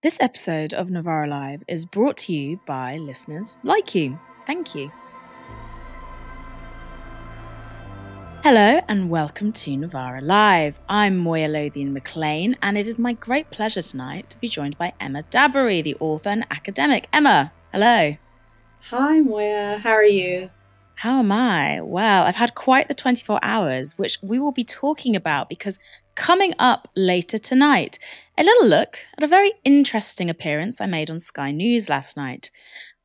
This episode of Novara Live is brought to you by listeners like you. Thank you. Hello and welcome to Novara Live. I'm Moya Lothian McLean, and it is my great pleasure tonight to be joined by Emma Dabiri, the author and academic. Emma, hello. Hi, Moya. How are you? How am I? Well, I've had quite the 24 hours, which we will be talking about because coming up later tonight, a little look at a very interesting appearance I made on Sky News last night.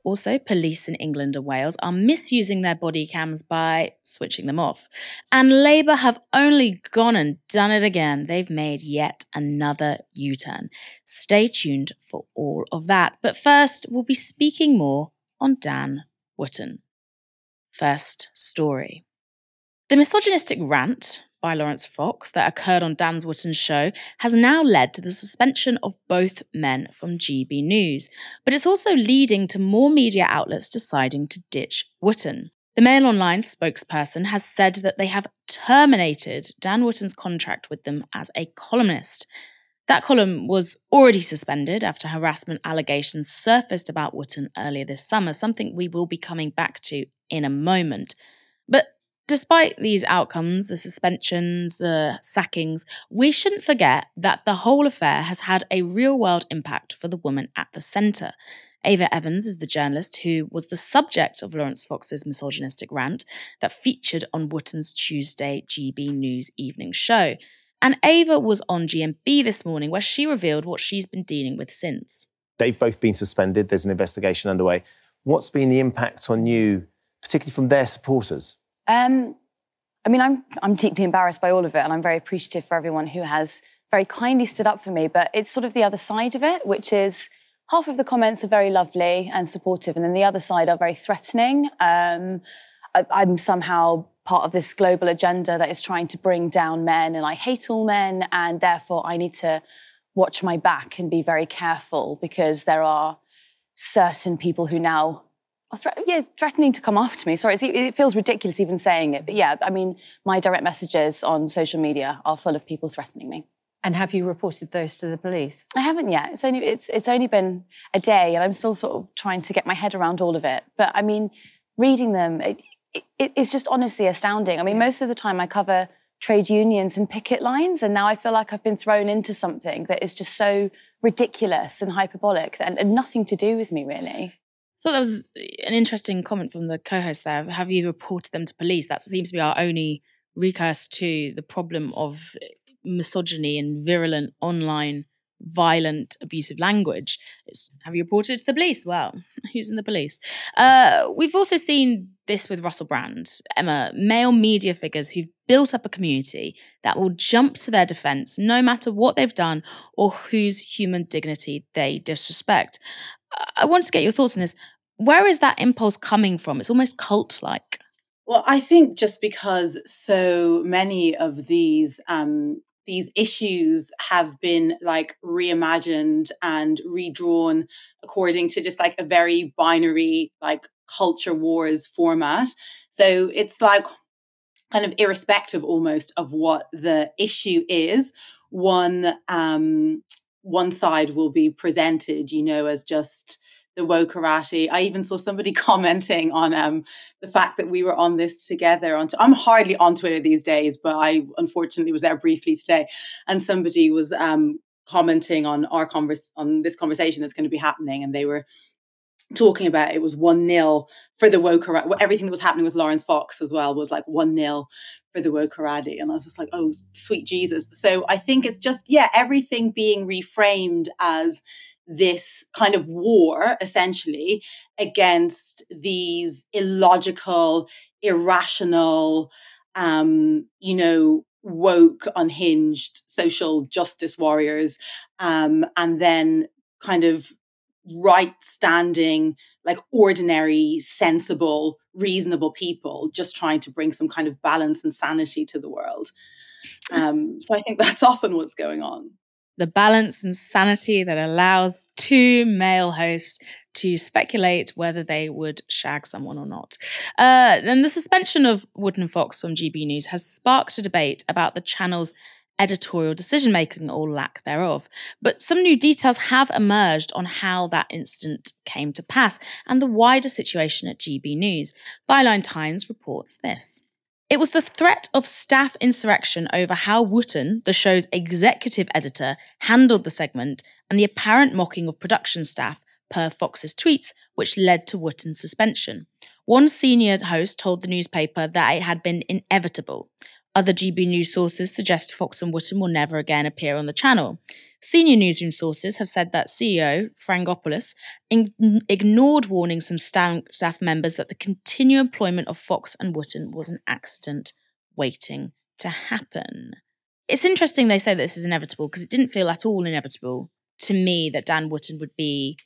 Also, police in England and Wales are misusing their body cams by switching them off. And Labour have only gone and done it again. They've made yet another U turn. Stay tuned for all of that. But first, we'll be speaking more on Dan Wootton. First story. The misogynistic rant by Laurence Fox that occurred on Dan Wootton's show has now led to the suspension of both men from GB News, but it's also leading to more media outlets deciding to ditch Wootton. The Mail Online spokesperson has said that they have terminated Dan Wootton's contract with them as a columnist. That column was already suspended after harassment allegations surfaced about Wootton earlier this summer, something we will be coming back to in a moment. But despite these outcomes, the suspensions, the sackings, we shouldn't forget that the whole affair has had a real world impact for the woman at the centre. Ava Evans is the journalist who was the subject of Laurence Fox's misogynistic rant that featured on Wootton's Tuesday GB News evening show. And Ava was on GMB this morning where she revealed what she's been dealing with since. They've both been suspended. There's an investigation underway. What's been the impact on you, particularly from their supporters? Um, I mean, I'm I'm deeply embarrassed by all of it, and I'm very appreciative for everyone who has very kindly stood up for me. But it's sort of the other side of it, which is half of the comments are very lovely and supportive, and then the other side are very threatening. Um, I, I'm somehow part of this global agenda that is trying to bring down men, and I hate all men, and therefore I need to watch my back and be very careful because there are certain people who now Oh, thre- yeah, threatening to come after me. Sorry, it feels ridiculous even saying it. But yeah, I mean, my direct messages on social media are full of people threatening me. And have you reported those to the police? I haven't yet. It's only it's it's only been a day, and I'm still sort of trying to get my head around all of it. But I mean, reading them, it, it, it's just honestly astounding. I mean, most of the time I cover trade unions and picket lines, and now I feel like I've been thrown into something that is just so ridiculous and hyperbolic and, and nothing to do with me really thought that was an interesting comment from the co-host there. Have you reported them to police? That seems to be our only recourse to the problem of misogyny and virulent online violent abusive language have you reported it to the police well who's in the police uh, we've also seen this with russell brand emma male media figures who've built up a community that will jump to their defense no matter what they've done or whose human dignity they disrespect i want to get your thoughts on this where is that impulse coming from? It's almost cult like. Well, I think just because so many of these um, these issues have been like reimagined and redrawn according to just like a very binary like culture wars format. So it's like kind of irrespective almost of what the issue is, one um one side will be presented, you know, as just the woke karate. I even saw somebody commenting on um, the fact that we were on this together. On I'm hardly on Twitter these days, but I unfortunately was there briefly today, and somebody was um, commenting on our converse on this conversation that's going to be happening, and they were talking about it was one nil for the woke. Everything that was happening with Laurence Fox as well was like one nil for the woke karate, and I was just like, oh sweet Jesus. So I think it's just yeah, everything being reframed as this kind of war essentially against these illogical, irrational, um, you know, woke, unhinged social justice warriors, um, and then kind of right standing, like ordinary, sensible, reasonable people just trying to bring some kind of balance and sanity to the world. Um, so I think that's often what's going on the balance and sanity that allows two male hosts to speculate whether they would shag someone or not. Uh, and the suspension of Wootton Fox from GB News has sparked a debate about the channel's editorial decision making or lack thereof. But some new details have emerged on how that incident came to pass and the wider situation at GB News. Byline Times reports this. It was the threat of staff insurrection over how Wootton, the show's executive editor, handled the segment and the apparent mocking of production staff per Fox's tweets, which led to Wootton's suspension. One senior host told the newspaper that it had been inevitable. Other GB News sources suggest Fox and Wootton will never again appear on the channel. Senior newsroom sources have said that CEO Frangopoulos ignored warnings from staff members that the continued employment of Fox and Wootton was an accident waiting to happen. It's interesting they say this is inevitable because it didn't feel at all inevitable to me that Dan Wootton would be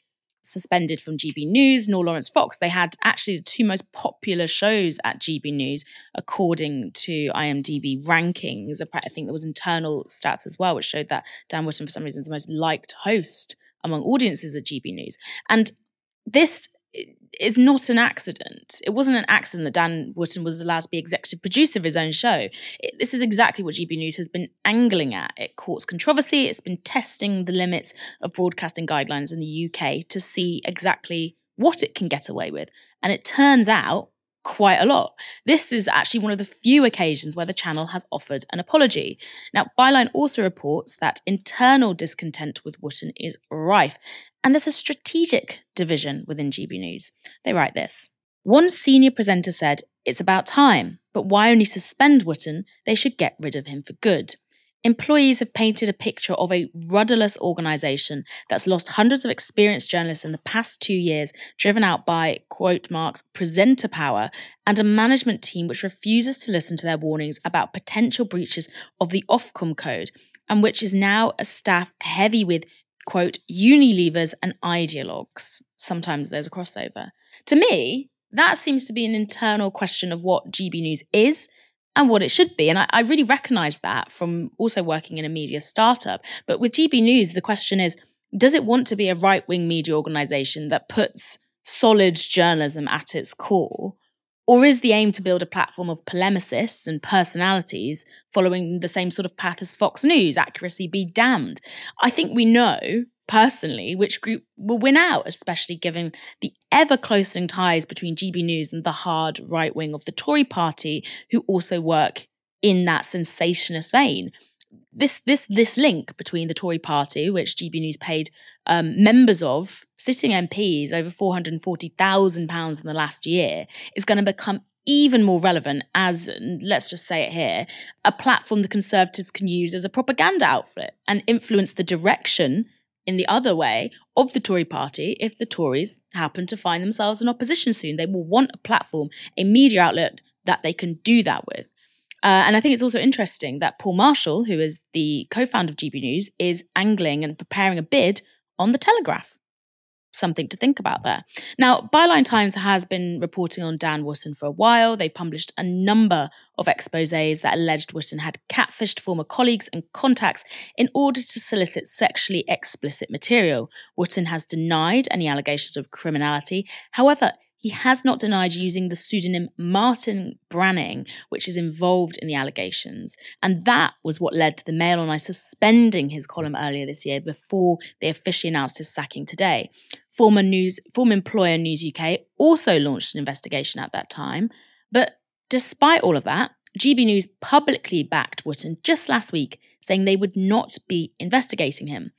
suspended from GB News nor Lawrence Fox. They had actually the two most popular shows at GB News, according to IMDb rankings. I think there was internal stats as well, which showed that Dan Wootton, for some reason, is the most liked host among audiences at GB News. And this is not an accident. It wasn't an accident that Dan Wootton was allowed to be executive producer of his own show. It, this is exactly what GB News has been angling at. It courts controversy. It's been testing the limits of broadcasting guidelines in the UK to see exactly what it can get away with. And it turns out quite a lot. This is actually one of the few occasions where the channel has offered an apology. Now, Byline also reports that internal discontent with Wootton is rife, and there's a strategic division within GB News. They write this. One senior presenter said, It's about time, but why only suspend Wootton? They should get rid of him for good. Employees have painted a picture of a rudderless organisation that's lost hundreds of experienced journalists in the past two years, driven out by, quote marks, presenter power, and a management team which refuses to listen to their warnings about potential breaches of the Ofcom code, and which is now a staff heavy with, quote, Unilevers and ideologues. Sometimes there's a crossover. To me, that seems to be an internal question of what GB News is and what it should be. And I, I really recognize that from also working in a media startup. But with GB News, the question is does it want to be a right wing media organization that puts solid journalism at its core? Or is the aim to build a platform of polemicists and personalities following the same sort of path as Fox News, accuracy be damned? I think we know personally which group will win out, especially given the ever closing ties between GB News and the hard right wing of the Tory party, who also work in that sensationalist vein. This this this link between the Tory party, which GB News paid um, members of sitting MPs over four hundred and forty thousand pounds in the last year, is going to become even more relevant as, let's just say it here, a platform the Conservatives can use as a propaganda outfit and influence the direction in the other way of the Tory party if the Tories happen to find themselves in opposition soon. They will want a platform, a media outlet that they can do that with. Uh, and I think it's also interesting that Paul Marshall, who is the co founder of GB News, is angling and preparing a bid on the Telegraph something to think about there. Now, Byline Times has been reporting on Dan Wootton for a while. They published a number of exposes that alleged Wootton had catfished former colleagues and contacts in order to solicit sexually explicit material. Wootton has denied any allegations of criminality. However, he has not denied using the pseudonym Martin Branning, which is involved in the allegations. And that was what led to the Mail Online suspending his column earlier this year before they officially announced his sacking today. Former news former employer News UK also launched an investigation at that time. But despite all of that, GB News publicly backed Wootton just last week, saying they would not be investigating him.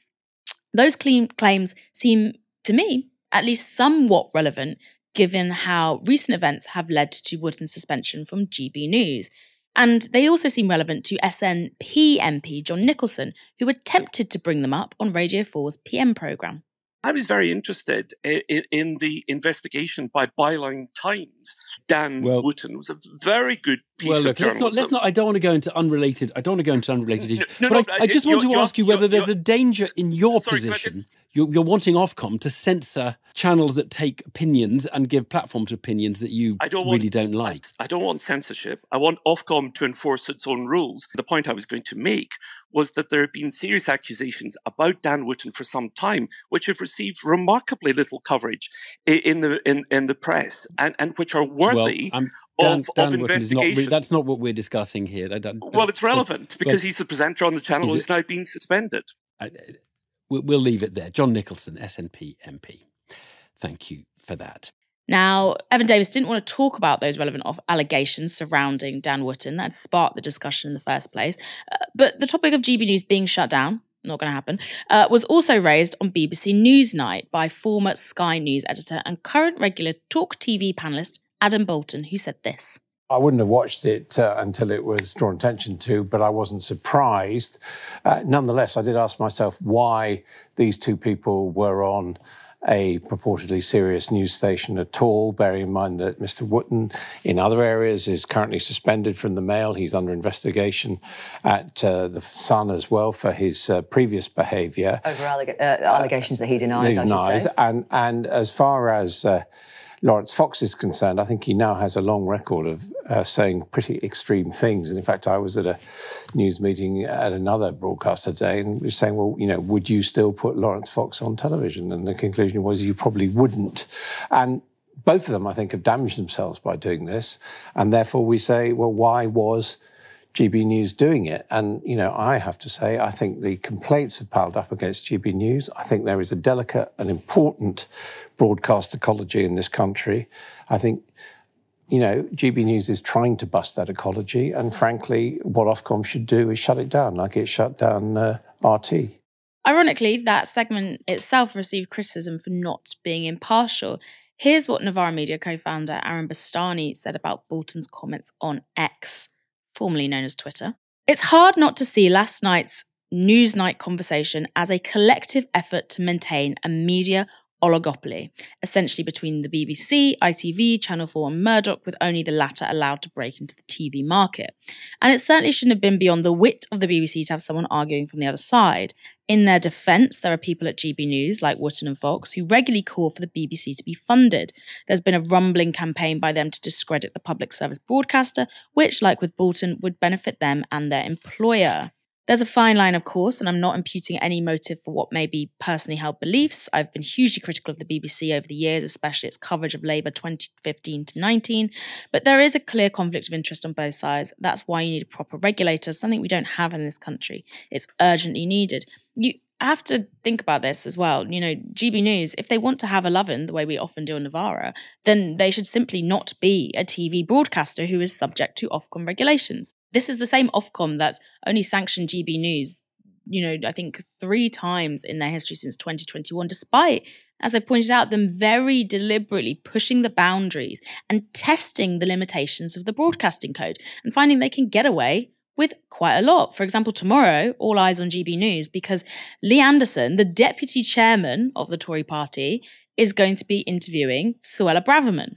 Those claims seem, to me, at least somewhat relevant given how recent events have led to Wootton's suspension from GB News. And they also seem relevant to SNP MP John Nicholson, who attempted to bring them up on Radio 4's PM programme. I was very interested in, in, the investigation by Byline Times. Dan well, Wootton was a very good piece well, look, of journalism. Let's not, let's not, I don't want to go into unrelated. I don't want to go into unrelated issues. No, no, but no, I, I, just want to ask you whether there's a danger in your sorry, position you're, you're, wanting Ofcom to censor channels that take opinions and give platform to opinions that you I don't really don't like. I, don't want censorship. I want Ofcom to enforce its own rules. The point I was going to make was that there have been serious accusations about Dan Wootton for some time, which have received remarkably little coverage in the in, in the press, and, and which are worthy um, well, Dan, of, Dan of investigation. Not, that's not what we're discussing here. well, it's relevant because he's the presenter on the channel who's now been suspended. I, we'll leave it there. John Nicholson, SNP MP. Thank you for that. Now, Evan Davis didn't want to talk about those relevant allegations surrounding Dan Wootton that sparked the discussion in the first place. Uh, but the topic of GB News being shut down, not going to happen, uh, was also raised on BBC Newsnight by former Sky News editor and current regular Talk TV panelist Adam Boulton, who said this. I wouldn't have watched it uh, until it was drawn attention to, but I wasn't surprised. Uh, nonetheless, I did ask myself why these two people were on a purportedly serious news station at all, bearing in mind that Mr. Wootton, in other areas, is currently suspended from the Mail. He's under investigation at uh, the Sun as well for his uh, previous behaviour. Over alleg- uh, allegations that he denies, denies. And, and as far as Laurence Fox is concerned, I think he now has a long record of uh, saying pretty extreme things. And in fact, I was at a news meeting at another broadcaster today and was saying, well, you know, would you still put Laurence Fox on television? And the conclusion was you probably wouldn't. And both of them, I think, have damaged themselves by doing this. And therefore we say, well, why was GB News doing it. And, you know, I have to say, I think the complaints have piled up against GB News. I think there is a delicate and important broadcast ecology in this country. I think, you know, GB News is trying to bust that ecology. And frankly, what Ofcom should do is shut it down, like it shut down uh, RT. Ironically, that segment itself received criticism for not being impartial. Here's what Novara Media co founder Aaron Bastani said about Boulton's comments on X formerly known as Twitter. It's hard not to see last night's Newsnight conversation as a collective effort to maintain a media oligopoly, essentially between the BBC, ITV, Channel 4, and Murdoch, with only the latter allowed to break into the TV market. And it certainly shouldn't have been beyond the wit of the BBC to have someone arguing from the other side. In their defence, there are people at GB News, like Wootton and Fox, who regularly call for the BBC to be funded. There's been a rumbling campaign by them to discredit the public service broadcaster, which, like with Boulton, would benefit them and their employer. There's a fine line, of course, and I'm not imputing any motive for what may be personally held beliefs. I've been hugely critical of the BBC over the years, especially its coverage of Labour 2015 to 19. But there is a clear conflict of interest on both sides. That's why you need a proper regulator, something we don't have in this country. It's urgently needed. You have to think about this as well. You know, GB News, if they want to have a love-in the way we often do in Novara, then they should simply not be a TV broadcaster who is subject to Ofcom regulations. This is the same Ofcom that's only sanctioned GB News, you know, I think three times in their history since 2021, despite, as I pointed out, them very deliberately pushing the boundaries and testing the limitations of the broadcasting code and finding they can get away with quite a lot. For example, tomorrow, all eyes on GB News because Lee Anderson, the deputy chairman of the Tory party, is going to be interviewing Suella Braverman,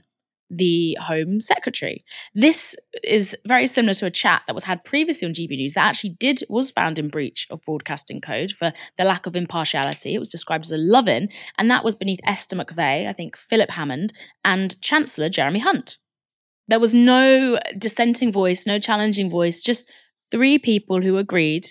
the Home Secretary. This is very similar to a chat that was had previously on GB News that actually did was found in breach of broadcasting code for the lack of impartiality. It was described as a love-in, and that was beneath Esther McVey, I think Philip Hammond, and Chancellor Jeremy Hunt. There was no dissenting voice, no challenging voice, just three people who agreed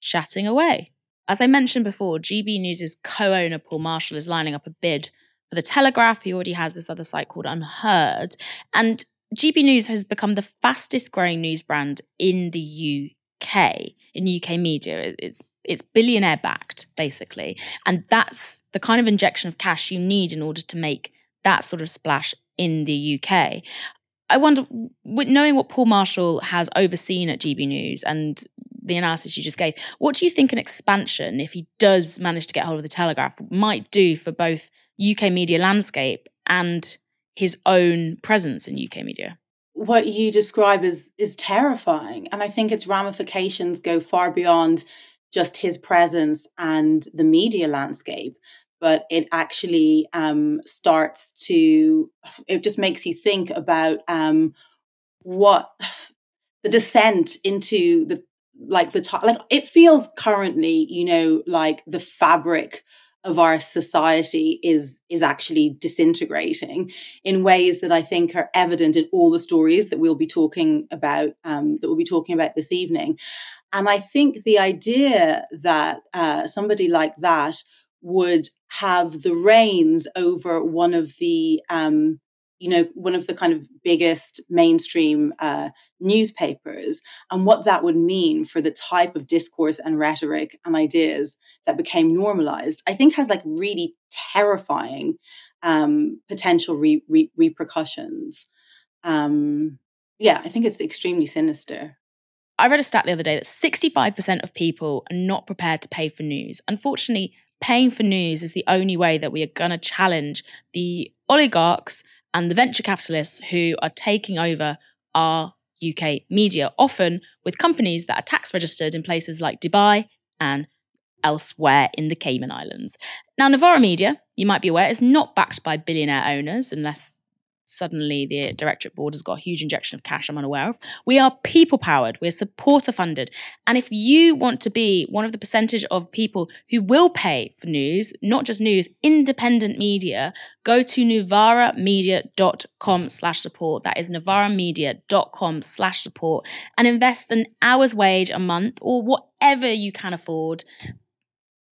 chatting away. As I mentioned before, GB News' co owner Paul Marshall is lining up a bid for The Telegraph. He already has this other site called UnHerd. And GB News has become the fastest growing news brand in the UK, in UK media. It's it's billionaire backed, basically. And that's the kind of injection of cash you need in order to make that sort of splash in the UK. I wonder, knowing what Paul Marshall has overseen at GB News and the analysis you just gave, what do you think an expansion, if he does manage to get hold of the Telegraph, might do for both UK media landscape and his own presence in UK media? What you describe is is terrifying, and I think its ramifications go far beyond just his presence and the media landscape but it actually um, starts to it just makes you think about um, what the descent into the like the top like it feels currently you know like the fabric of our society is is actually disintegrating in ways that I think are evident in all the stories that we'll be talking about um, that we'll be talking about this evening. And I think the idea that uh, somebody like that would have the reins over one of the um, you know, one of the kind of biggest mainstream uh, newspapers, and what that would mean for the type of discourse and rhetoric and ideas that became normalized, I think has like really terrifying um, potential re- re- repercussions. Um, yeah, I think it's extremely sinister. I read a stat the other day that 65% of people are not prepared to pay for news. Unfortunately, paying for news is the only way that we are going to challenge the oligarchs and the venture capitalists who are taking over our UK media, often with companies that are tax registered in places like Dubai and elsewhere in the Cayman Islands. Now, Novara Media, you might be aware, is not backed by billionaire owners unless suddenly the directorate board has got a huge injection of cash I'm unaware of. We are people powered, we're supporter funded. And if you want to be one of the percentage of people who will pay for news, not just news, independent media, go to novaramedia.com slash support. That is novaramedia.com slash support and invest an hour's wage a month or whatever you can afford.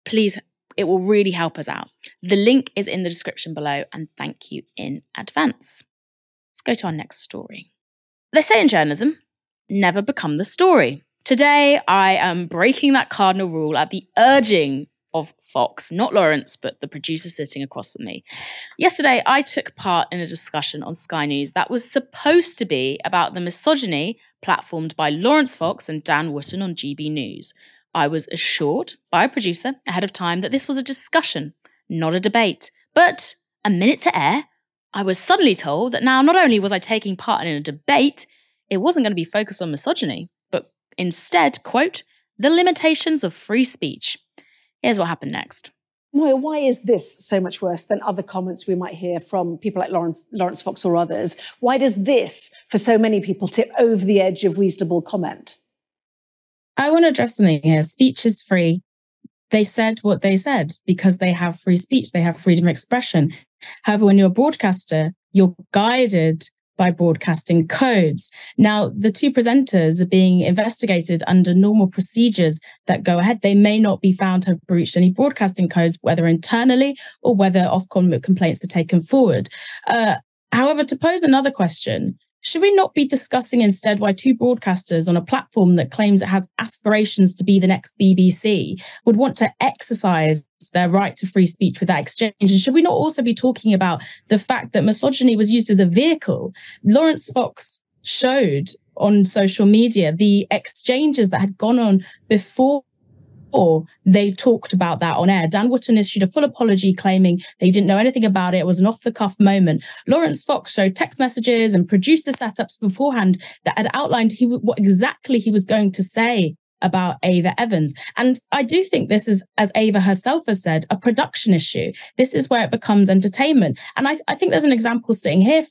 Please it will really help us out. The link is in the description below, and thank you in advance. Let's go to our next story. They say in journalism, never become the story. Today, I am breaking that cardinal rule at the urging of Fox, not Laurence, but the producer sitting across from me. Yesterday, I took part in a discussion on Sky News that was supposed to be about the misogyny platformed by Laurence Fox and Dan Wootton on GB News. I was assured by a producer ahead of time that this was a discussion, not a debate. But a minute to air, I was suddenly told that now not only was I taking part in a debate, it wasn't going to be focused on misogyny, but instead, quote, the limitations of free speech. Here's what happened next. Why, why is this so much worse than other comments we might hear from people like Lauren, Laurence Fox or others? Why does this, for so many people, tip over the edge of reasonable comment? I want to address something here. Speech is free. They said what they said because they have free speech, they have freedom of expression. However, when you're a broadcaster, you're guided by broadcasting codes. Now, the two presenters are being investigated under normal procedures that go ahead. They may not be found to have breached any broadcasting codes, whether internally or whether Ofcom complaints are taken forward. Uh, however, to pose another question, should we not be discussing instead why two broadcasters on a platform that claims it has aspirations to be the next BBC would want to exercise their right to free speech with that exchange? And should we not also be talking about the fact that misogyny was used as a vehicle? Laurence Fox showed on social media the exchanges that had gone on before or they talked about that on air. Dan Wootton issued a full apology claiming they didn't know anything about it. It was an off the cuff moment. Laurence Fox showed text messages and producer setups beforehand that had outlined he, what exactly he was going to say about Ava Evans. And I do think this is, as Ava herself has said, a production issue. This is where it becomes entertainment. And I, I think there's an example sitting here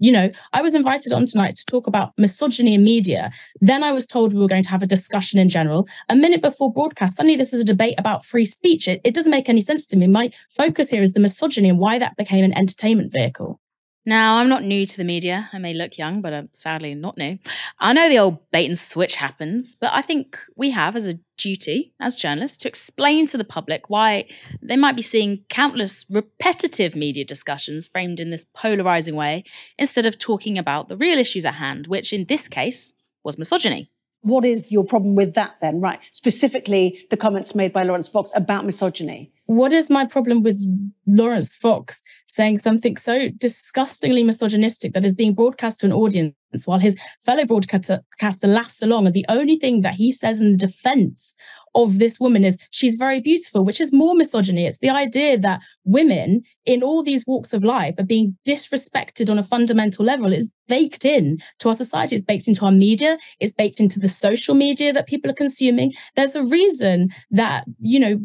you know, I was invited on tonight to talk about misogyny in media. Then I was told we were going to have a discussion in general. A minute before broadcast, suddenly this is a debate about free speech. It, it doesn't make any sense to me. My focus here is the misogyny and why that became an entertainment vehicle. Now, I'm not new to the media. I may look young, but I'm sadly not new. I know the old bait and switch happens, but I think we have as a duty as journalists to explain to the public why they might be seeing countless repetitive media discussions framed in this polarizing way instead of talking about the real issues at hand, which in this case was misogyny. What is your problem with that then? Right. Specifically, the comments made by Laurence Fox about misogyny. What is my problem with Laurence Fox saying something so disgustingly misogynistic that is being broadcast to an audience while his fellow broadcaster laughs along? And the only thing that he says in the defense of this woman is she's very beautiful, which is more misogyny. It's the idea that women in all these walks of life are being disrespected on a fundamental level. It's baked in to our society. It's baked into our media. It's baked into the social media that people are consuming. There's a reason that, you know,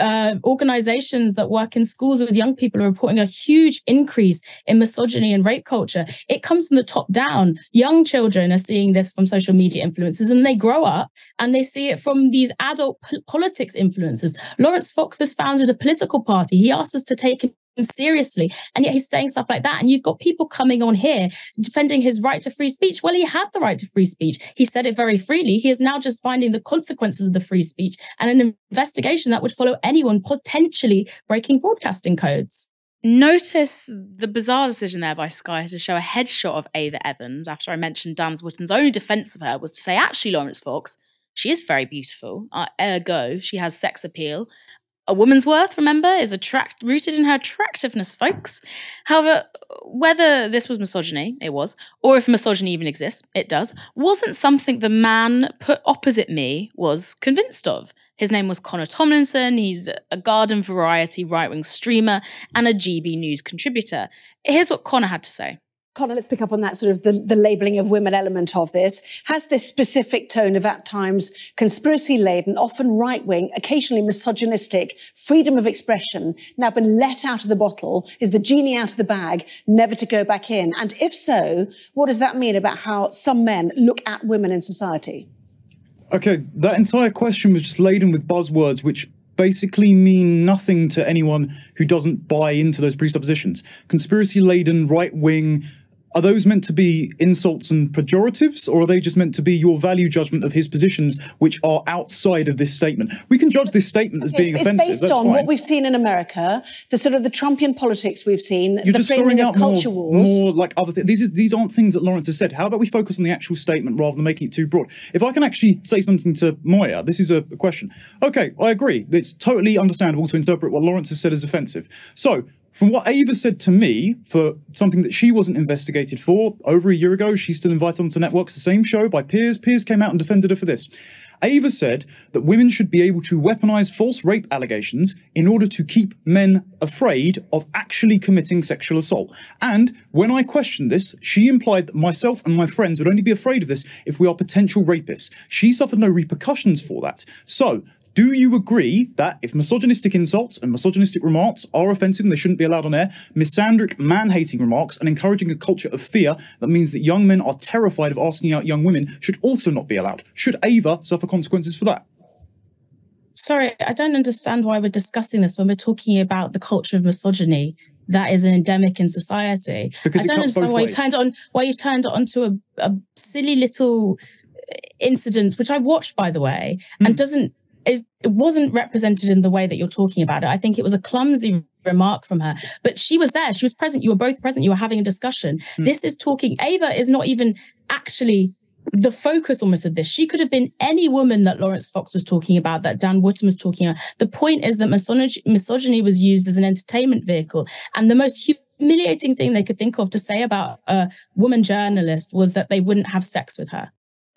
uh, organizations that work in schools with young people are reporting a huge increase in misogyny and rape culture. It comes from the top down. Young children are seeing this from social media influences and they grow up and they see it from these adult politics influences. Laurence Fox has founded a political party. He asked us to take him seriously. And yet he's saying stuff like that. And you've got people coming on here defending his right to free speech. Well, he had the right to free speech. He said it very freely. He is now just finding the consequences of the free speech and an investigation that would follow anyone potentially breaking broadcasting codes. Notice the bizarre decision there by Sky to show a headshot of Ava Evans after I mentioned Dan Wootton's only defense of her was to say, actually, Laurence Fox, she is very beautiful. Uh, ergo, she has sex appeal. A woman's worth, remember, is attract- rooted in her attractiveness, folks. However, whether this was misogyny, it was, or if misogyny even exists, it does, wasn't something the man put opposite me was convinced of. His name was Connor Tomlinson. He's a garden variety right wing streamer and a GB News contributor. Here's what Connor had to say. Connor, let's pick up on that sort of the, the labeling of women element of this. Has this specific tone of at times conspiracy laden, often right wing, occasionally misogynistic freedom of expression now been let out of the bottle? Is the genie out of the bag, never to go back in? And if so, what does that mean about how some men look at women in society? Okay, that entire question was just laden with buzzwords which basically mean nothing to anyone who doesn't buy into those presuppositions. Conspiracy laden, right wing, are those meant to be insults and pejoratives, or are they just meant to be your value judgment of his positions, which are outside of this statement? We can judge this statement as being it's, offensive. It's based on fine. what we've seen in America, the sort of the Trumpian politics we've seen, You're the just framing of culture more, wars. more like other things. These, these aren't things that Laurence has said. How about we focus on the actual statement rather than making it too broad? If I can actually say something to Moya, this is a question. Okay, I agree. It's totally understandable to interpret what Laurence has said as offensive. So from what Ava said to me for something that she wasn't investigated for over a year ago, she's still invited onto networks, the same show by Piers. Piers came out and defended her for this. Ava said that women should be able to weaponize false rape allegations in order to keep men afraid of actually committing sexual assault. And when I questioned this, she implied that myself and my friends would only be afraid of this if we are potential rapists. She suffered no repercussions for that. So do you agree that if misogynistic insults and misogynistic remarks are offensive and they shouldn't be allowed on air, misandric, man hating remarks and encouraging a culture of fear that means that young men are terrified of asking out young women should also not be allowed? Should Ava suffer consequences for that? Sorry, I don't understand why we're discussing this when we're talking about the culture of misogyny that is an endemic in society. Because I don't understand why you've turned on why you've turned it onto a, a silly little incident, which I've watched by the way, mm. and doesn't is it wasn't represented in the way that you're talking about it. I think it was a clumsy remark from her, but she was there. She was present. You were both present. You were having a discussion. Mm. This is talking. Ava is not even actually the focus almost of this. She could have been any woman that Laurence Fox was talking about, that Dan Wootton was talking about. The point is that misogyny, misogyny was used as an entertainment vehicle. And the most humiliating thing they could think of to say about a woman journalist was that they wouldn't have sex with her.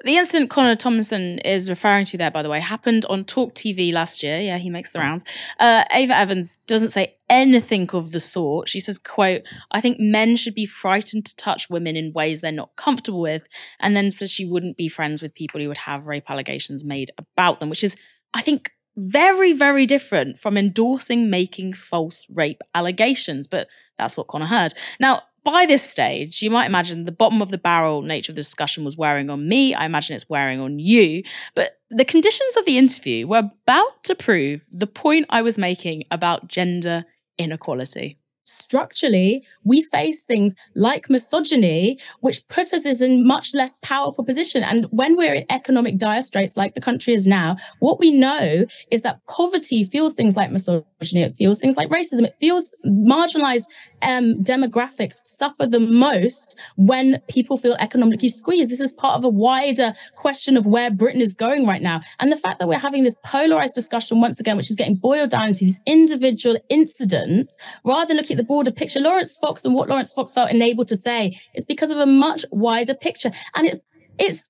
The incident Connor Tomlinson is referring to there, by the way, happened on Talk TV last year. Yeah, he makes the rounds. Uh, Ava Evans doesn't say anything of the sort. She says, quote, I think men should be frightened to touch women in ways they're not comfortable with. And then says she wouldn't be friends with people who would have rape allegations made about them, which is, I think, very, very different from endorsing making false rape allegations. But that's what Connor heard. Now, by this stage, you might imagine the bottom of the barrel nature of the discussion was wearing on me. I imagine it's wearing on you. But the conditions of the interview were about to prove the point I was making about gender inequality structurally, we face things like misogyny, which put us in much less powerful position. And when we're in economic dire straits like the country is now, what we know is that poverty feels things like misogyny, it feels things like racism, it feels marginalized um, demographics suffer the most when people feel economically squeezed. This is part of a wider question of where Britain is going right now. And the fact that we're having this polarized discussion once again, which is getting boiled down into these individual incidents, rather than looking at the broader picture. Laurence Fox and what Laurence Fox felt enabled to say is because of a much wider picture. And it's it's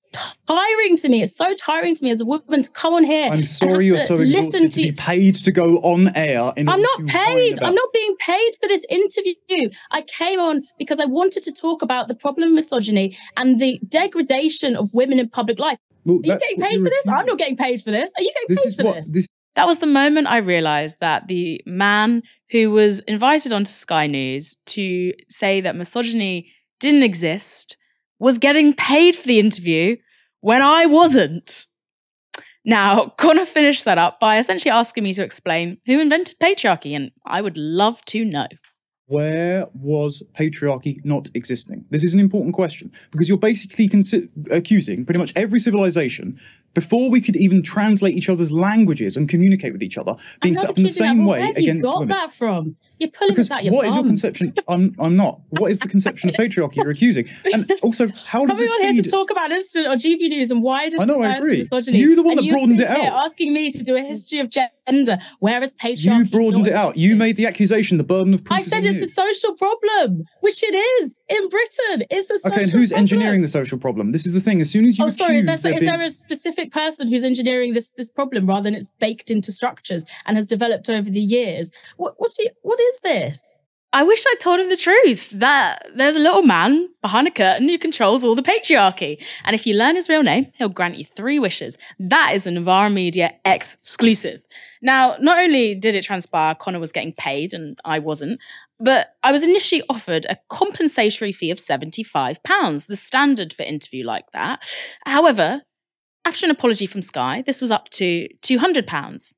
tiring to me. It's so tiring to me as a woman to come on here. I'm sorry you're so exhausted to, to be paid to go on air. I'm not paid. I'm not being paid for this interview. I came on because I wanted to talk about the problem of misogyny and the degradation of women in public life. Well, Are you getting paid for this? I'm not getting paid for this. Are you getting this paid for what, this? this? That was the moment I realized that the man who was invited onto Sky News to say that misogyny didn't exist was getting paid for the interview when I wasn't. Now, Connor finished that up by essentially asking me to explain who invented patriarchy, and I would love to know. Where was patriarchy not existing? This is an important question because you're basically consi- accusing pretty much every civilization before we could even translate each other's languages and communicate with each other, being set up in the same way Where have against you got women. that from? You're pulling Because this out your what is your conception? I'm, I'm not. What is the conception of patriarchy you're accusing? And also, how does Coming this on here to talk about instant or GB news and wider I know, I agree. misogyny. You're the one and that broadened it out. asking me to do a history of gender, Where is patriarchy. You broadened it out. You made the accusation, the burden of proof. I said it's you. a social problem, which it is in Britain. It's a social problem. Okay, and who's problem. engineering the social problem? This is the thing. As soon as you Oh, sorry. Is there, accuse there is being- there a specific person who's engineering this this problem rather than it's baked into structures and has developed over the years? What what's he, what is this? I wish I told him the truth that there's a little man behind a curtain who controls all the patriarchy. And if you learn his real name, he'll grant you three wishes. That is a Novara Media exclusive. Now, not only did it transpire Connor was getting paid and I wasn't, but I was initially offered a compensatory fee of £75, the standard for interview like that. However, after an apology from Sky, this was up to £200.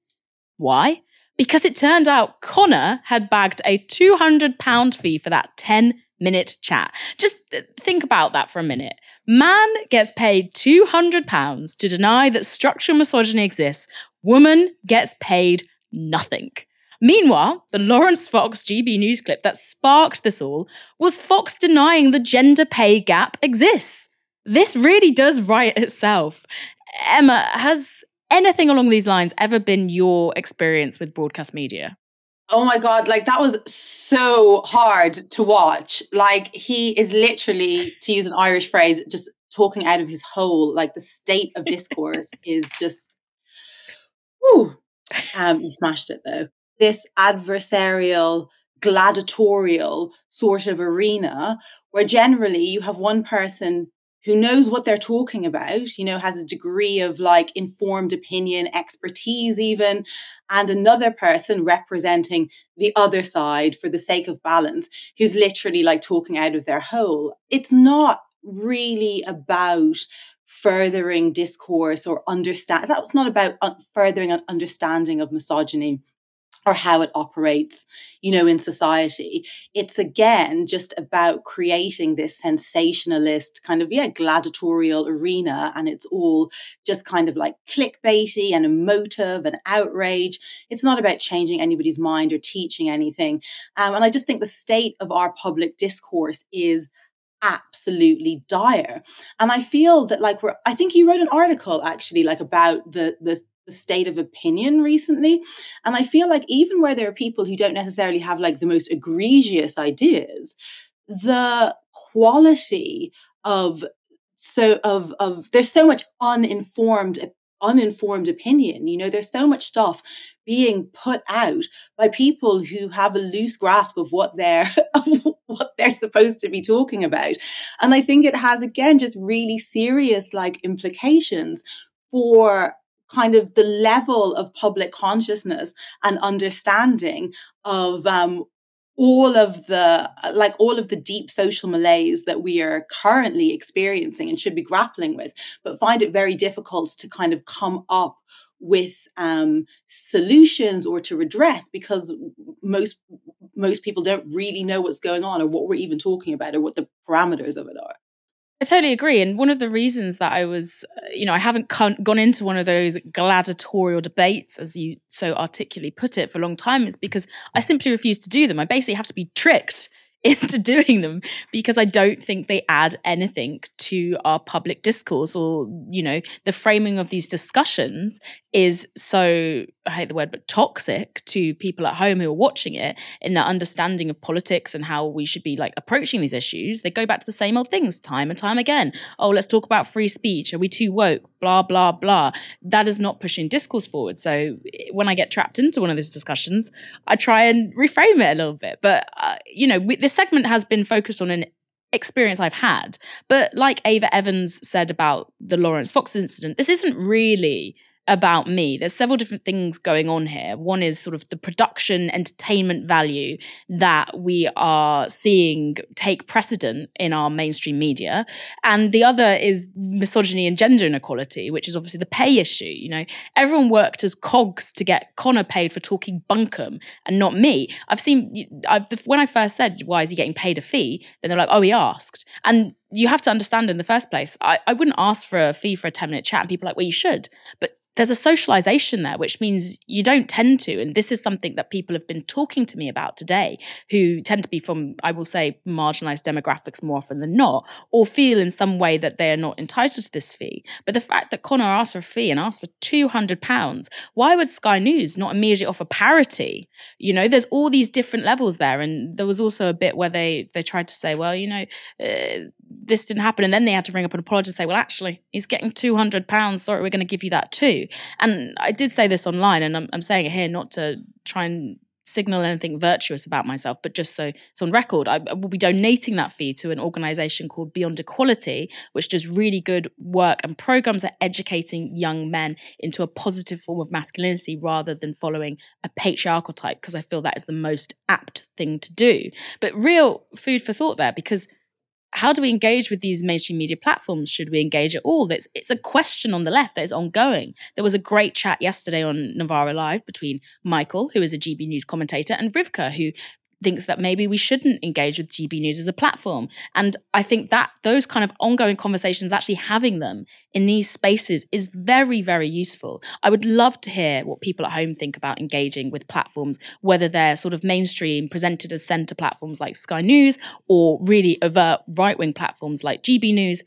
Why? Because it turned out Connor had bagged a £200 fee for that 10 minute chat. Just th- think about that for a minute. Man gets paid £200 to deny that structural misogyny exists. Woman gets paid nothing. Meanwhile, the Laurence Fox GB News clip that sparked this all was Fox denying the gender pay gap exists. This really does write itself. Emma, has anything along these lines ever been your experience with broadcast media? Oh my god, like that was so hard to watch. Like he is literally, to use an Irish phrase, just talking out of his hole. Like the state of discourse is just whew. Um, you smashed it though. This adversarial, gladiatorial sort of arena where generally you have one person who knows what they're talking about, you know, has a degree of like informed opinion, expertise, even, and another person representing the other side for the sake of balance, who's literally like talking out of their hole. It's not really about furthering discourse or understand that's not about furthering an understanding of misogyny or how it operates you know in society it's again just about creating this sensationalist kind of yeah gladiatorial arena and it's all just kind of like clickbaity and emotive and outrage. It's not about changing anybody's mind or teaching anything. Um, and i just think the state of our public discourse is absolutely dire. And i feel that like we're i think you wrote an article actually like about the the the state of opinion recently. And I feel like even where there are people who don't necessarily have like the most egregious ideas, the quality of so of of there's so much uninformed uninformed opinion you know there's so much stuff being put out by people who have a loose grasp of what they're of what they're supposed to be talking about and i think it has again just really serious like implications for kind of the level of public consciousness and understanding of um, all of the like all of the deep social malaise that we are currently experiencing and should be grappling with but find it very difficult to kind of come up with um, solutions or to redress because most most people don't really know what's going on or what we're even talking about or what the parameters of it are I totally agree. And one of the reasons that I was, uh, you know, I haven't con- gone into one of those gladiatorial debates, as you so articulately put it, for a long time is because I simply refuse to do them. I basically have to be tricked into doing them because I don't think they add anything to our public discourse or, you know, the framing of these discussions is so, I hate the word, but toxic to people at home who are watching it in their understanding of politics and how we should be like approaching these issues. They go back to the same old things time and time again. Oh, let's talk about free speech. Are we too woke? Blah, blah, blah. That is not pushing discourse forward. So when I get trapped into one of these discussions, I try and reframe it a little bit. But, uh, you know, we, this segment has been focused on an experience I've had. But like Ava Evans said about the Laurence Fox incident, this isn't really about me. There's several different things going on here. One is sort of the production entertainment value that we are seeing take precedent in our mainstream media. And the other is misogyny and gender inequality, which is obviously the pay issue. You know, everyone worked as cogs to get Connor paid for talking bunkum and not me. I've seen, I've, when I first said, why is he getting paid a fee? Then they're like, oh, he asked. And you have to understand in the first place, I, I wouldn't ask for a fee for a 10 minute chat. And people are like, well, you should. But there's a socialization there, which means you don't tend to. And this is something that people have been talking to me about today, who tend to be from, I will say, marginalized demographics more often than not, or feel in some way that they are not entitled to this fee. But the fact that Connor asked for a fee and asked for £200, why would Sky News not immediately offer parity? You know, there's all these different levels there. And there was also a bit where they they tried to say, well, you know, uh, this didn't happen. And then they had to ring up an apology and say, well, actually, he's getting £200. Sorry, we're going to give you that too. And I did say this online, and I'm, I'm saying it here not to try and signal anything virtuous about myself, but just so it's on record, I, I will be donating that fee to an organization called Beyond Equality, which does really good work and programs at educating young men into a positive form of masculinity rather than following a patriarchal type, because I feel that is the most apt thing to do. But real food for thought there, because how do we engage with these mainstream media platforms? Should we engage at all? It's, it's a question on the left that is ongoing. There was a great chat yesterday on Novara Live between Michael, who is a GB News commentator, and Rivka, who thinks that maybe we shouldn't engage with GB News as a platform. And I think that those kind of ongoing conversations, actually having them in these spaces, is very, very useful. I would love to hear what people at home think about engaging with platforms, whether they're sort of mainstream, presented as centre platforms like Sky News, or really overt right wing platforms like GB News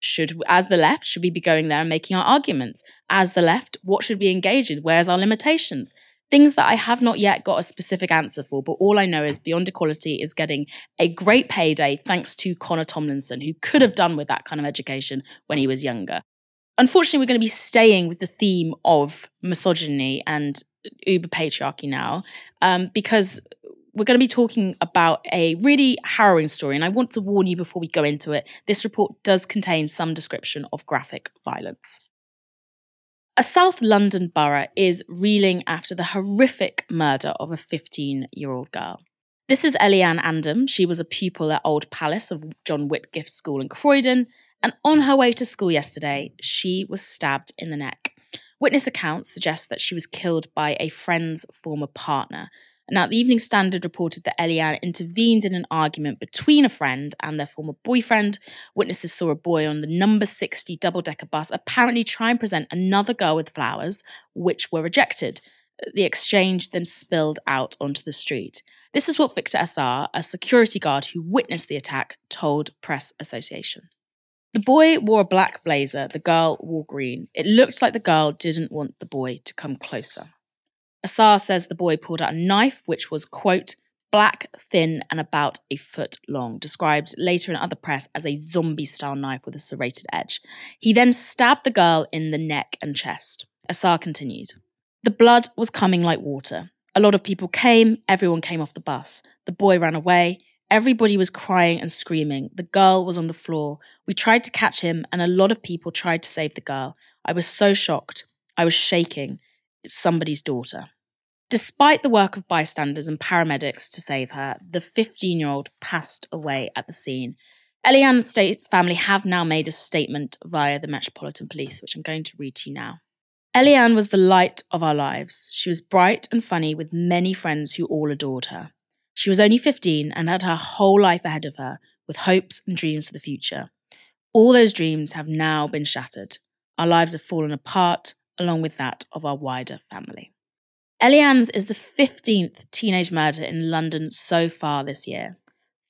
should as the left should we be going there and making our arguments as the left what should we engage in where's our limitations things that I have not yet got a specific answer for, but all I know is Beyond Equality is getting a great payday thanks to Connor Tomlinson, who could have done with that kind of education when he was younger. Unfortunately, we're going to be staying with the theme of misogyny and uber patriarchy now, um, because we're going to be talking about a really harrowing story. And I want to warn you before we go into it this report does contain some description of graphic violence. A South London borough is reeling after the horrific murder of a 15 year old girl. This is Eliane Andam. She was a pupil at Old Palace of John Whitgift School in Croydon, and on her way to school yesterday, she was stabbed in the neck. Witness accounts suggest that she was killed by a friend's former partner, now, the Evening Standard reported that Eliane intervened in an argument between a friend and their former boyfriend. Witnesses saw a boy on the number 60 double decker bus apparently try and present another girl with flowers, which were rejected. The exchange then spilled out onto the street. This is what Victor Assar, a security guard who witnessed the attack, told Press Association. The boy wore a black blazer, the girl wore green. It looked like the girl didn't want the boy to come closer. Assar says the boy pulled out a knife, which was, quote, black, thin, and about a foot long, described later in other press as a zombie style knife with a serrated edge. He then stabbed the girl in the neck and chest. Assar continued. The blood was coming like water. A lot of people came, everyone came off the bus. The boy ran away. Everybody was crying and screaming. The girl was on the floor. We tried to catch him, and a lot of people tried to save the girl. I was so shocked. I was shaking. It's somebody's daughter. Despite the work of bystanders and paramedics to save her, the 15 year old passed away at the scene. Eliane State's family have now made a statement via the Metropolitan Police, which I'm going to read to you now. Eliane was the light of our lives. She was bright and funny with many friends who all adored her. She was only 15 and had her whole life ahead of her with hopes and dreams for the future. All those dreams have now been shattered. Our lives have fallen apart, along with that of our wider family. Eliane's is the 15th teenage murder in London so far this year.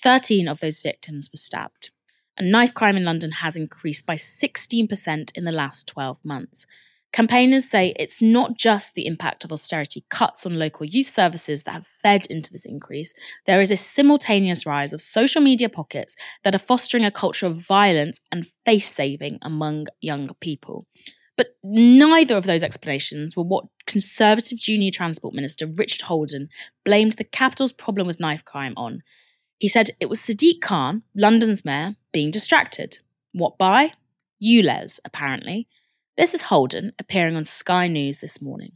13 of those victims were stabbed. And knife crime in London has increased by 16% in the last 12 months. Campaigners say it's not just the impact of austerity cuts on local youth services that have fed into this increase. There is a simultaneous rise of social media pockets that are fostering a culture of violence and face saving among young people. But neither of those explanations were what Conservative Junior Transport Minister Richard Holden blamed the capital's problem with knife crime on. He said it was Sadiq Khan, London's mayor, being distracted. What by? ULEZ, apparently. This is Holden appearing on Sky News this morning.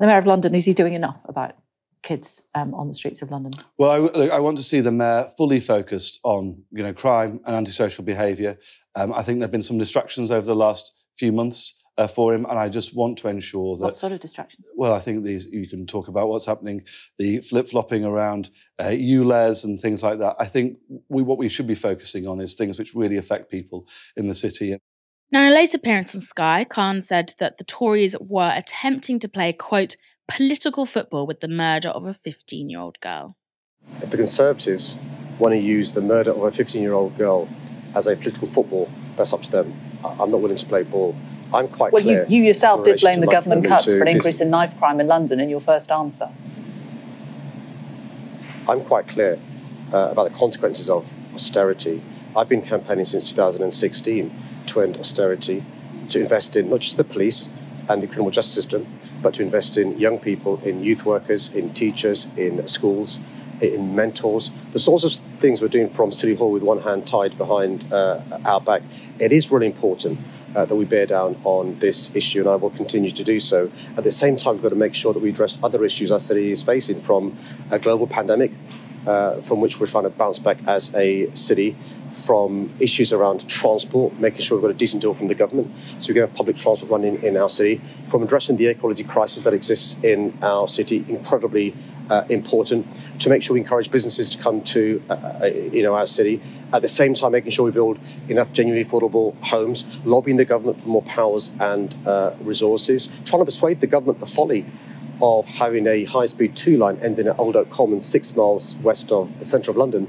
The Mayor of London, is he doing enough about kids um, on the streets of London? Well, I, I, want to see the mayor fully focused on you know crime and antisocial behaviour. Um, I think there have been some distractions over the last few months uh, for him, and I just want to ensure that. What sort of distractions? Well, I think these you can talk about what's happening, the flip flopping around uh, ULEZ and things like that. I think we, what we should be focusing on is things which really affect people in the city. Now, in a late appearance on Sky, Khan said that the Tories were attempting to play, quote, political football with the murder of a 15 year old girl. If the Conservatives want to use the murder of a 15 year old girl as a political football, that's up to them. I'm not willing to play ball. I'm quite well, clear. You, you yourself did blame the government cuts for an increase in knife crime in London in your first answer. I'm quite clear uh, about the consequences of austerity. I've been campaigning since 2016 to end austerity, to invest in not just the police and the criminal justice system, but to invest in young people, in youth workers, in teachers, in schools, in mentors. The sorts of things we're doing from City Hall with one hand tied behind uh, our back. It is really important uh, that we bear down on this issue, and I will continue to do so. At the same time, we've got to make sure that we address other issues our city is facing from a global pandemic, uh, from which we're trying to bounce back as a city from issues around transport, making sure we've got a decent deal from the government so we can have public transport running in our city, from addressing the air quality crisis that exists in our city, incredibly uh, important, to make sure we encourage businesses to come to uh, uh, you know, our city. At the same time, making sure we build enough genuinely affordable homes, lobbying the government for more powers and uh, resources, trying to persuade the government the folly of having a high-speed two-line ending at Old Oak Common, six miles west of the centre of London,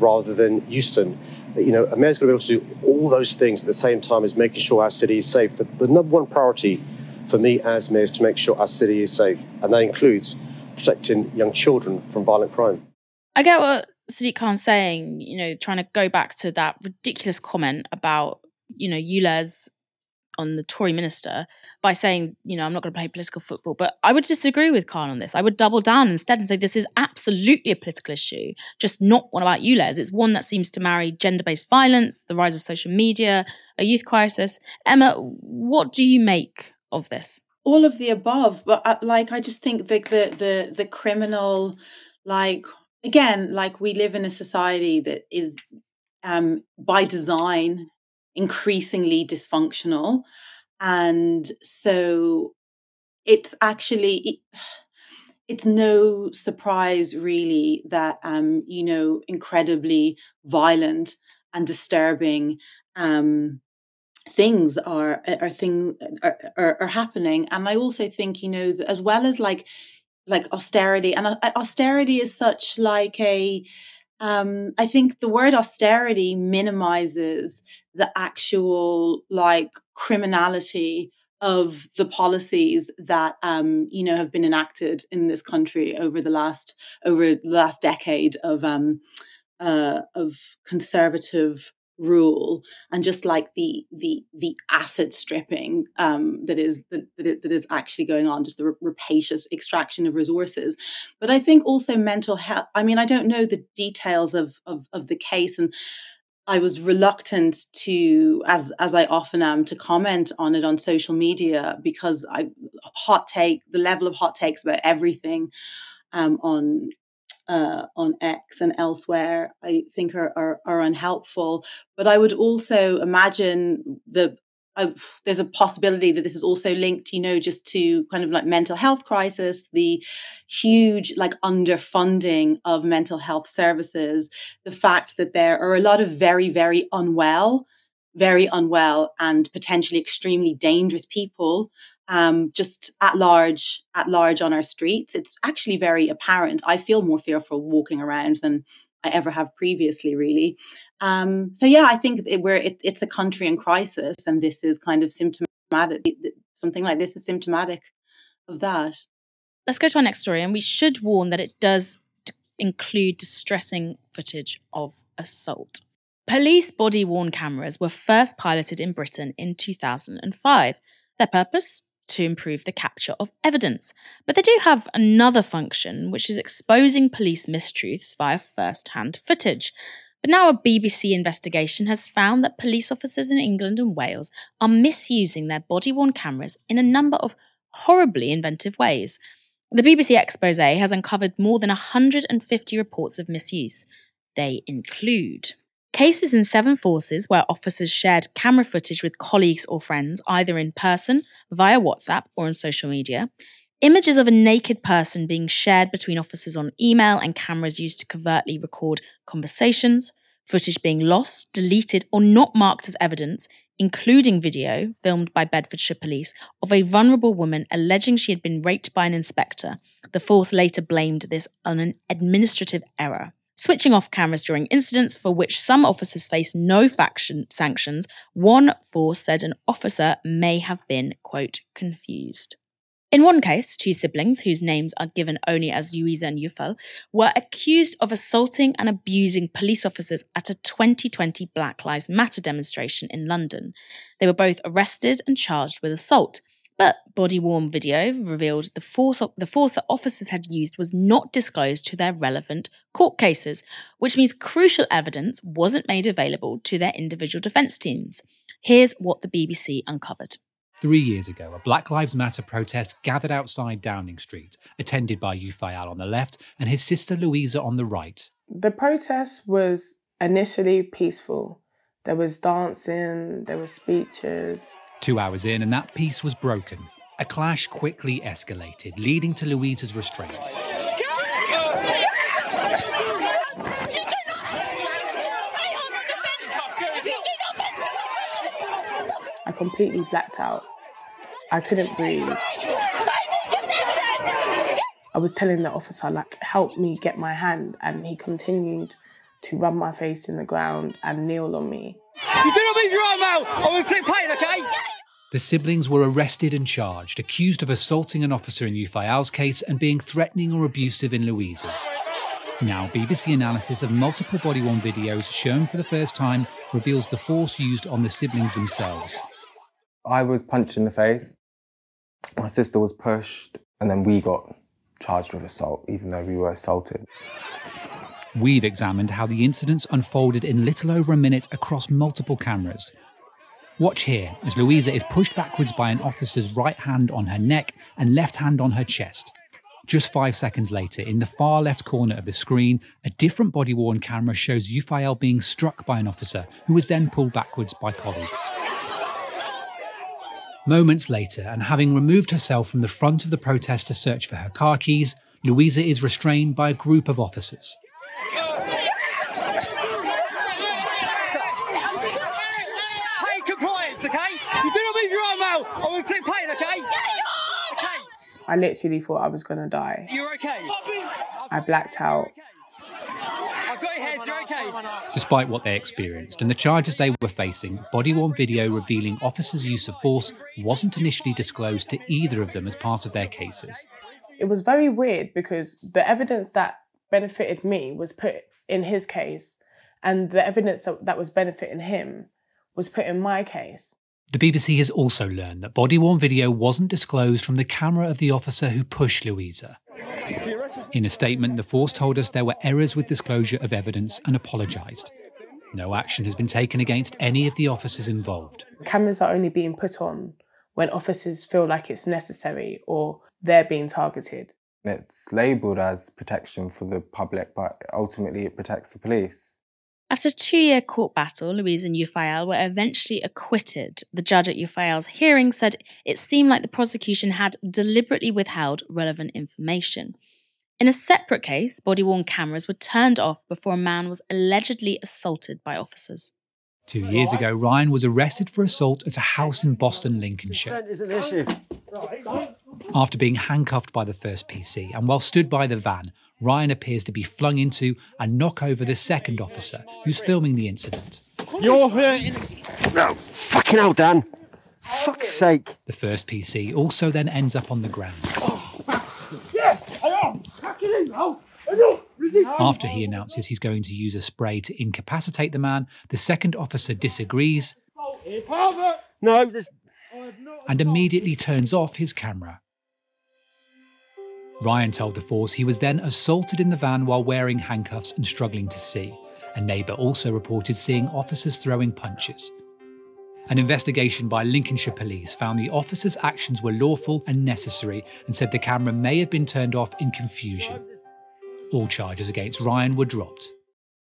rather than Euston. You know, a mayor's going to be able to do all those things at the same time as making sure our city is safe. The, the number one priority for me as mayor is to make sure our city is safe, and that includes protecting young children from violent crime. I get what Sadiq Khan's saying, you know, trying to go back to that ridiculous comment about, you know, ULEZ on the Tory minister by saying, you know, I'm not going to play political football. But I would disagree with Khan on this. I would double down instead and say this is absolutely a political issue, just not one about ULEZ. It's one that seems to marry gender based violence, the rise of social media, a youth crisis. Emma, what do you make of this? All of the above. But uh, like, I just think the, the, the, the criminal, like, again, like we live in a society that is um, by design increasingly dysfunctional. And so it's actually. It, it's no surprise really that um, you know incredibly violent and disturbing um, things are are things are, are, are, happening. And i also think you know as well as like like austerity and uh, austerity is such like a um, I think the word austerity minimizes the actual like criminality of the policies that um, you know have been enacted in this country over the last over the last decade of um, uh, of conservative rule and just like the the the asset stripping um, that is that, that is actually going on just the rapacious extraction of resources. But i think also mental health i mean i don't know the details of of, of the case and I was reluctant to, as as I often am, to comment on it on social media because I hot take the level of hot takes about everything um, on uh, on X and elsewhere, I think are, are, are unhelpful. But I would also imagine the uh, there's a possibility that this is also linked, you know, just to kind of like mental health crisis, the huge like underfunding of mental health services, the fact that there are a lot of very, very unwell, very unwell and potentially extremely dangerous people um, just at large at large on our streets it's actually very apparent i feel more fearful walking around than i ever have previously really um, so yeah i think it, we're it, it's a country in crisis and this is kind of symptomatic something like this is symptomatic of that let's go to our next story and we should warn that it does include distressing footage of assault Police body worn cameras were first piloted in Britain in 2005. Their purpose? To improve the capture of evidence. But they do have another function, which is exposing police mistruths via first hand footage. But now a BBC investigation has found that police officers in England and Wales are misusing their body worn cameras in a number of horribly inventive ways. The BBC expose has uncovered more than 150 reports of misuse. They include cases in seven forces where officers shared camera footage with colleagues or friends, either in person, via WhatsApp, or on social media, Images of a naked person being shared between officers on email and cameras used to covertly record conversations, footage being lost, deleted, or not marked as evidence, including video filmed by Bedfordshire Police of a vulnerable woman alleging she had been raped by an inspector. The force later blamed this on an administrative error. Switching off cameras during incidents for which some officers face no faction sanctions, one force said an officer may have been, quote, confused. In one case, two siblings, whose names are given only as Louisa and Yufel, were accused of assaulting and abusing police officers at a 2020 Black Lives Matter demonstration in London. They were both arrested and charged with assault. But body worn video revealed the force, the force that officers had used was not disclosed to their relevant court cases, which means crucial evidence wasn't made available to their individual defence teams. Here's what the BBC uncovered. Three years ago, a Black Lives Matter protest gathered outside Downing Street, attended by Youfayal on the left and his sister Louisa on the right. The protest was initially peaceful. There was dancing, there were speeches. Two hours in, and that peace was broken. A clash quickly escalated, leading to Louisa's restraint. I completely blacked out. I couldn't breathe. I was telling the officer, like, help me get my hand, and he continued to rub my face in the ground and kneel on me. You do not move your arm out, or we'll flip pain, okay? The siblings were arrested and charged, accused of assaulting an officer in Youfayal's case and being threatening or abusive in Louisa's. Now, BBC analysis of multiple body worn videos shown for the first time reveals the force used on the siblings themselves. I was punched in the face, my sister was pushed, and then we got charged with assault, even though we were assaulted. We've examined how the incidents unfolded in little over a minute across multiple cameras. Watch here as Louisa is pushed backwards by an officer's right hand on her neck and left hand on her chest. Just five seconds later, in the far left corner of the screen, a different body worn camera shows Youfayal being struck by an officer who was then pulled backwards by colleagues. Moments later, and having removed herself from the front of the protest to search for her car keys, Louisa is restrained by a group of officers. Hey, compliance, okay? You do not move your arm out, or we'll flip pain, okay? Okay. I literally thought I was gonna die. You're okay. I blacked out. I've got your heads, you're okay. Despite what they experienced and the charges they were facing, body worn video revealing officers' use of force wasn't initially disclosed to either of them as part of their cases. It was very weird because the evidence that benefited me was put in his case, and the evidence that, that was benefiting him was put in my case. The BBC has also learned that body worn video wasn't disclosed from the camera of the officer who pushed Louisa. In a statement, the force told us there were errors with disclosure of evidence and apologised. No action has been taken against any of the officers involved. Cameras are only being put on when officers feel like it's necessary or they're being targeted. It's labelled as protection for the public, but ultimately it protects the police. After a two year court battle, Louise and Youfayal were eventually acquitted. The judge at Youfayal's hearing said it seemed like the prosecution had deliberately withheld relevant information. In a separate case, body worn cameras were turned off before a man was allegedly assaulted by officers. Two years ago, Ryan was arrested for assault at a house in Boston, Lincolnshire. After being handcuffed by the first PC and while stood by the van, Ryan appears to be flung into and knock over the second officer who's filming the incident. You're here. No, fucking hell, Dan. Fuck's sake. The first PC also then ends up on the ground. Yes, I am. After he announces he's going to use a spray to incapacitate the man, the second officer disagrees No, there's. and immediately turns off his camera. Ryan told the force he was then assaulted in the van while wearing handcuffs and struggling to see. A neighbour also reported seeing officers throwing punches. An investigation by Lincolnshire Police found the officers' actions were lawful and necessary and said the camera may have been turned off in confusion. All charges against Ryan were dropped.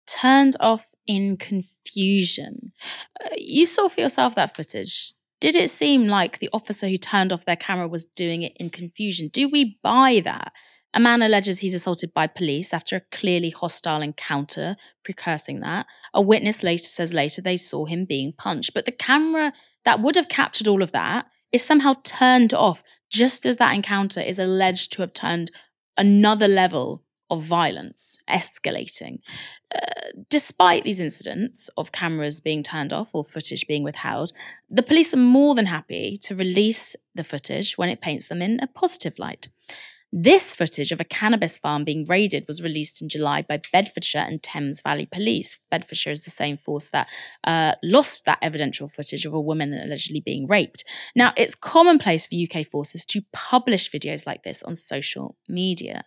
Turned off in confusion. Uh, you saw for yourself that footage. Did it seem like the officer who turned off their camera was doing it in confusion? Do we buy that? A man alleges he's assaulted by police after a clearly hostile encounter, precursing that. A witness later says later they saw him being punched. But the camera that would have captured all of that is somehow turned off just as that encounter is alleged to have turned another level of violence escalating. Uh, despite these incidents of cameras being turned off or footage being withheld, the police are more than happy to release the footage when it paints them in a positive light. This footage of a cannabis farm being raided was released in July by Bedfordshire and Thames Valley Police. Bedfordshire is the same force that uh, lost that evidential footage of a woman allegedly being raped. Now, it's commonplace for UK forces to publish videos like this on social media.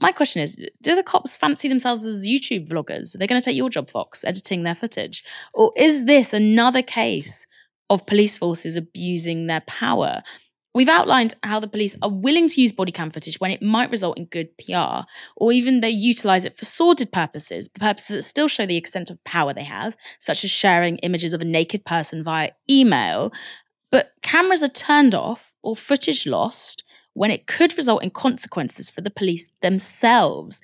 My question is Do the cops fancy themselves as YouTube vloggers? Are they going to take your job, Fox, editing their footage? Or is this another case of police forces abusing their power? We've outlined how the police are willing to use body cam footage when it might result in good PR, or even they utilize it for sordid purposes, purposes that still show the extent of power they have, such as sharing images of a naked person via email. But cameras are turned off or footage lost when it could result in consequences for the police themselves.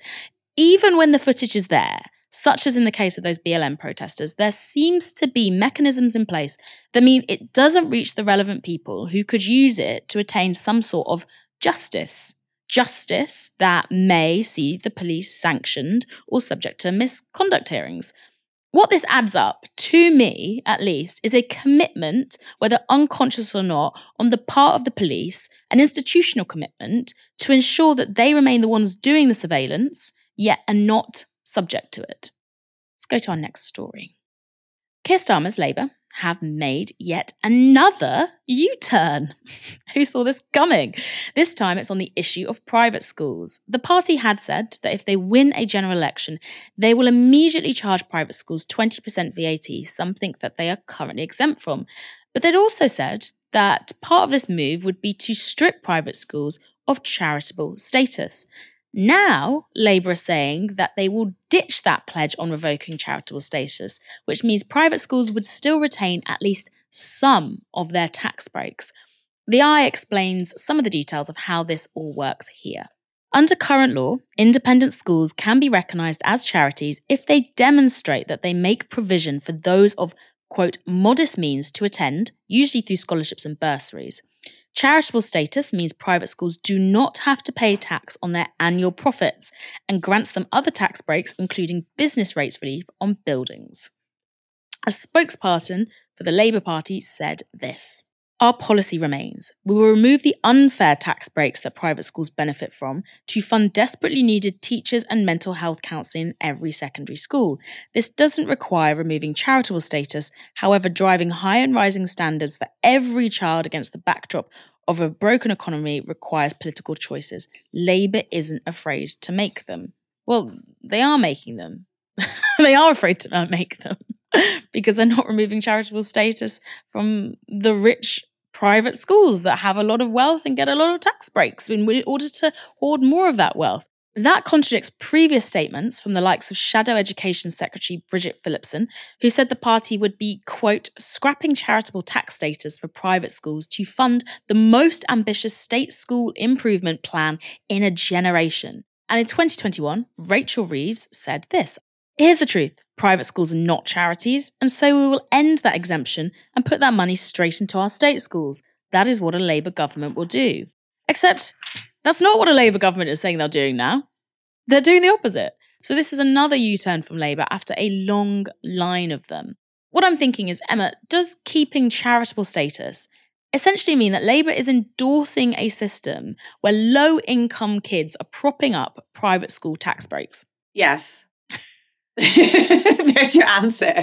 Even when the footage is there, such as in the case of those BLM protesters, there seems to be mechanisms in place that mean it doesn't reach the relevant people who could use it to attain some sort of justice. Justice that may see the police sanctioned or subject to misconduct hearings. What this adds up, to me at least, is a commitment, whether unconscious or not, on the part of the police, an institutional commitment to ensure that they remain the ones doing the surveillance, yet are not subject to it. Let's go to our next story. Keir Starmer's Labour have made yet another U turn. Who saw this coming? This time it's on the issue of private schools. The party had said that if they win a general election, they will immediately charge private schools 20% VAT, something that they are currently exempt from. But they'd also said that part of this move would be to strip private schools of charitable status. Now, Labour are saying that they will ditch that pledge on revoking charitable status, which means private schools would still retain at least some of their tax breaks. The i explains some of the details of how this all works here. Under current law, independent schools can be recognised as charities if they demonstrate that they make provision for those of, quote, modest means to attend, usually through scholarships and bursaries. Charitable status means private schools do not have to pay tax on their annual profits and grants them other tax breaks, including business rates relief on buildings. A spokesperson for the Labour Party said this. Our policy remains. We will remove the unfair tax breaks that private schools benefit from to fund desperately needed teachers and mental health counselling in every secondary school. This doesn't require removing charitable status, however, driving high and rising standards for every child against the backdrop of a broken economy requires political choices. Labour isn't afraid to make them. Well, they are making them. they are afraid to make them because they're not removing charitable status from the rich private schools that have a lot of wealth and get a lot of tax breaks in order to hoard more of that wealth. That contradicts previous statements from the likes of Shadow Education Secretary Bridget Phillipson, who said the party would be, quote, scrapping charitable tax status for private schools to fund the most ambitious state school improvement plan in a generation. And in 2021, Rachel Reeves said this Here's the truth private schools are not charities, and so we will end that exemption and put that money straight into our state schools. That is what a Labour government will do. Except that's not what a Labour government is saying they're doing now. They're doing the opposite. So this is another U turn from Labour after a long line of them. What I'm thinking is, Emma, does keeping charitable status essentially mean that Labour is endorsing a system where low income kids are propping up private school tax breaks? Yes. There's your answer.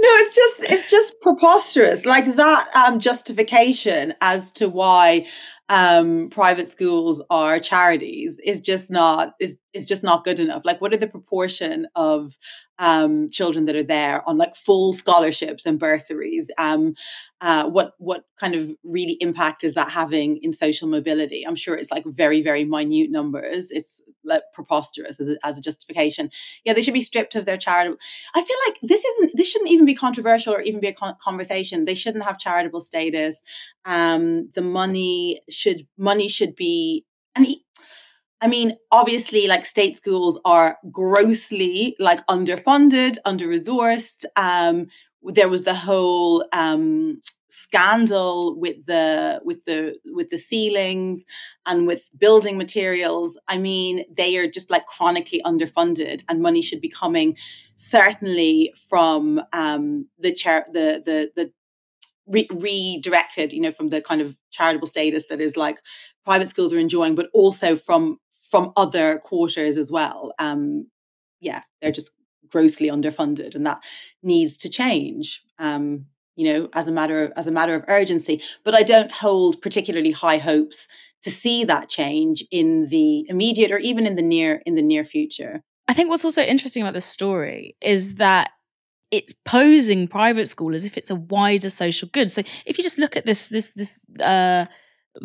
No, it's just it's just preposterous. Like that um, justification as to why um, private schools are charities is just not is is just not good enough. Like, what are the proportion of um, children that are there on like full scholarships and bursaries. Um, uh, what what kind of really impact is that having in social mobility? I'm sure it's like very very minute numbers. It's like preposterous as a, as a justification. Yeah, they should be stripped of their charitable. I feel like this isn't this shouldn't even be controversial or even be a con- conversation. They shouldn't have charitable status. Um, the money should money should be and. I mean, obviously, like state schools are grossly like underfunded, under resourced. Um, there was the whole um, scandal with the with the with the ceilings and with building materials. I mean, they are just like chronically underfunded, and money should be coming certainly from um, the chair the the the re- redirected, you know, from the kind of charitable status that is like private schools are enjoying, but also from from other quarters as well. Um, yeah, they're just grossly underfunded, and that needs to change. Um, you know, as a matter of, as a matter of urgency. But I don't hold particularly high hopes to see that change in the immediate or even in the near in the near future. I think what's also interesting about this story is that it's posing private school as if it's a wider social good. So if you just look at this this this uh,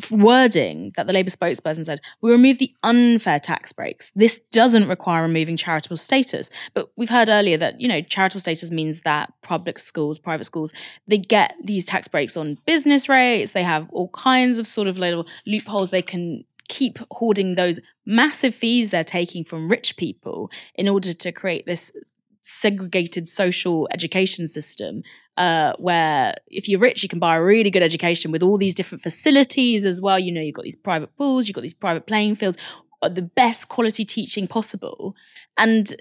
wording that the Labour spokesperson said, we remove the unfair tax breaks. This doesn't require removing charitable status. But we've heard earlier that, you know, charitable status means that public schools, private schools, they get these tax breaks on business rates. They have all kinds of sort of little loopholes they can keep hoarding those massive fees they're taking from rich people in order to create this segregated social education system uh, where if you're rich, you can buy a really good education with all these different facilities as well. You know, you've got these private pools, you've got these private playing fields, uh, the best quality teaching possible. And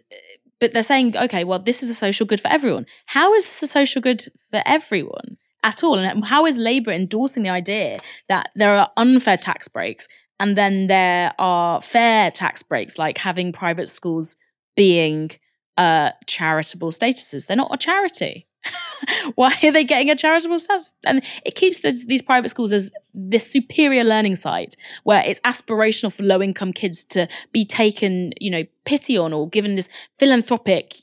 but they're saying, okay, well, this is a social good for everyone. How is this a social good for everyone at all? And how is Labour endorsing the idea that there are unfair tax breaks and then there are fair tax breaks, like having private schools being uh, charitable statuses? They're not a charity. Why are they getting a charitable status? And it keeps the, these private schools as this superior learning site where it's aspirational for low income kids to be taken, you know, pity on or given this philanthropic,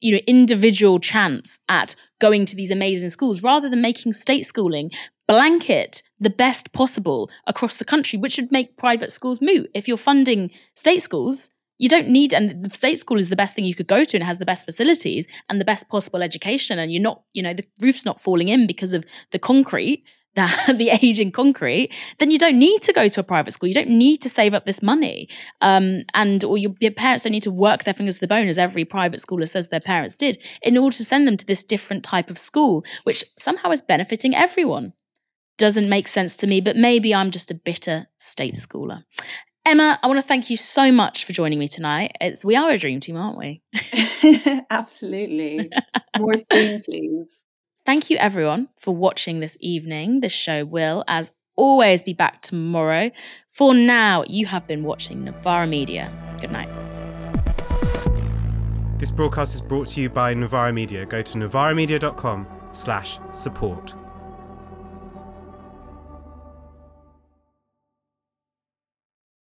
you know, individual chance at going to these amazing schools rather than making state schooling blanket the best possible across the country, which would make private schools moot. If you're funding state schools, you don't need and the state school is the best thing you could go to and has the best facilities and the best possible education. And you're not you know the roof's not falling in because of the concrete that the aging concrete then you don't need to go to a private school. You don't need to save up this money. Um, and or your, your parents don't need to work their fingers to the bone as every private schooler says their parents did in order to send them to this different type of school which somehow is benefiting everyone. Doesn't make sense to me but maybe i'm just a bitter state schooler Emma, I want to thank you so much for joining me tonight. It's we are a dream team, aren't we? Absolutely. More soon, please. Thank you everyone for watching this evening. This show will, as always, be back tomorrow. For now, you have been watching Novara Media. Good night. This broadcast is brought to you by Novara Media. Go to novaramedia.com slash support.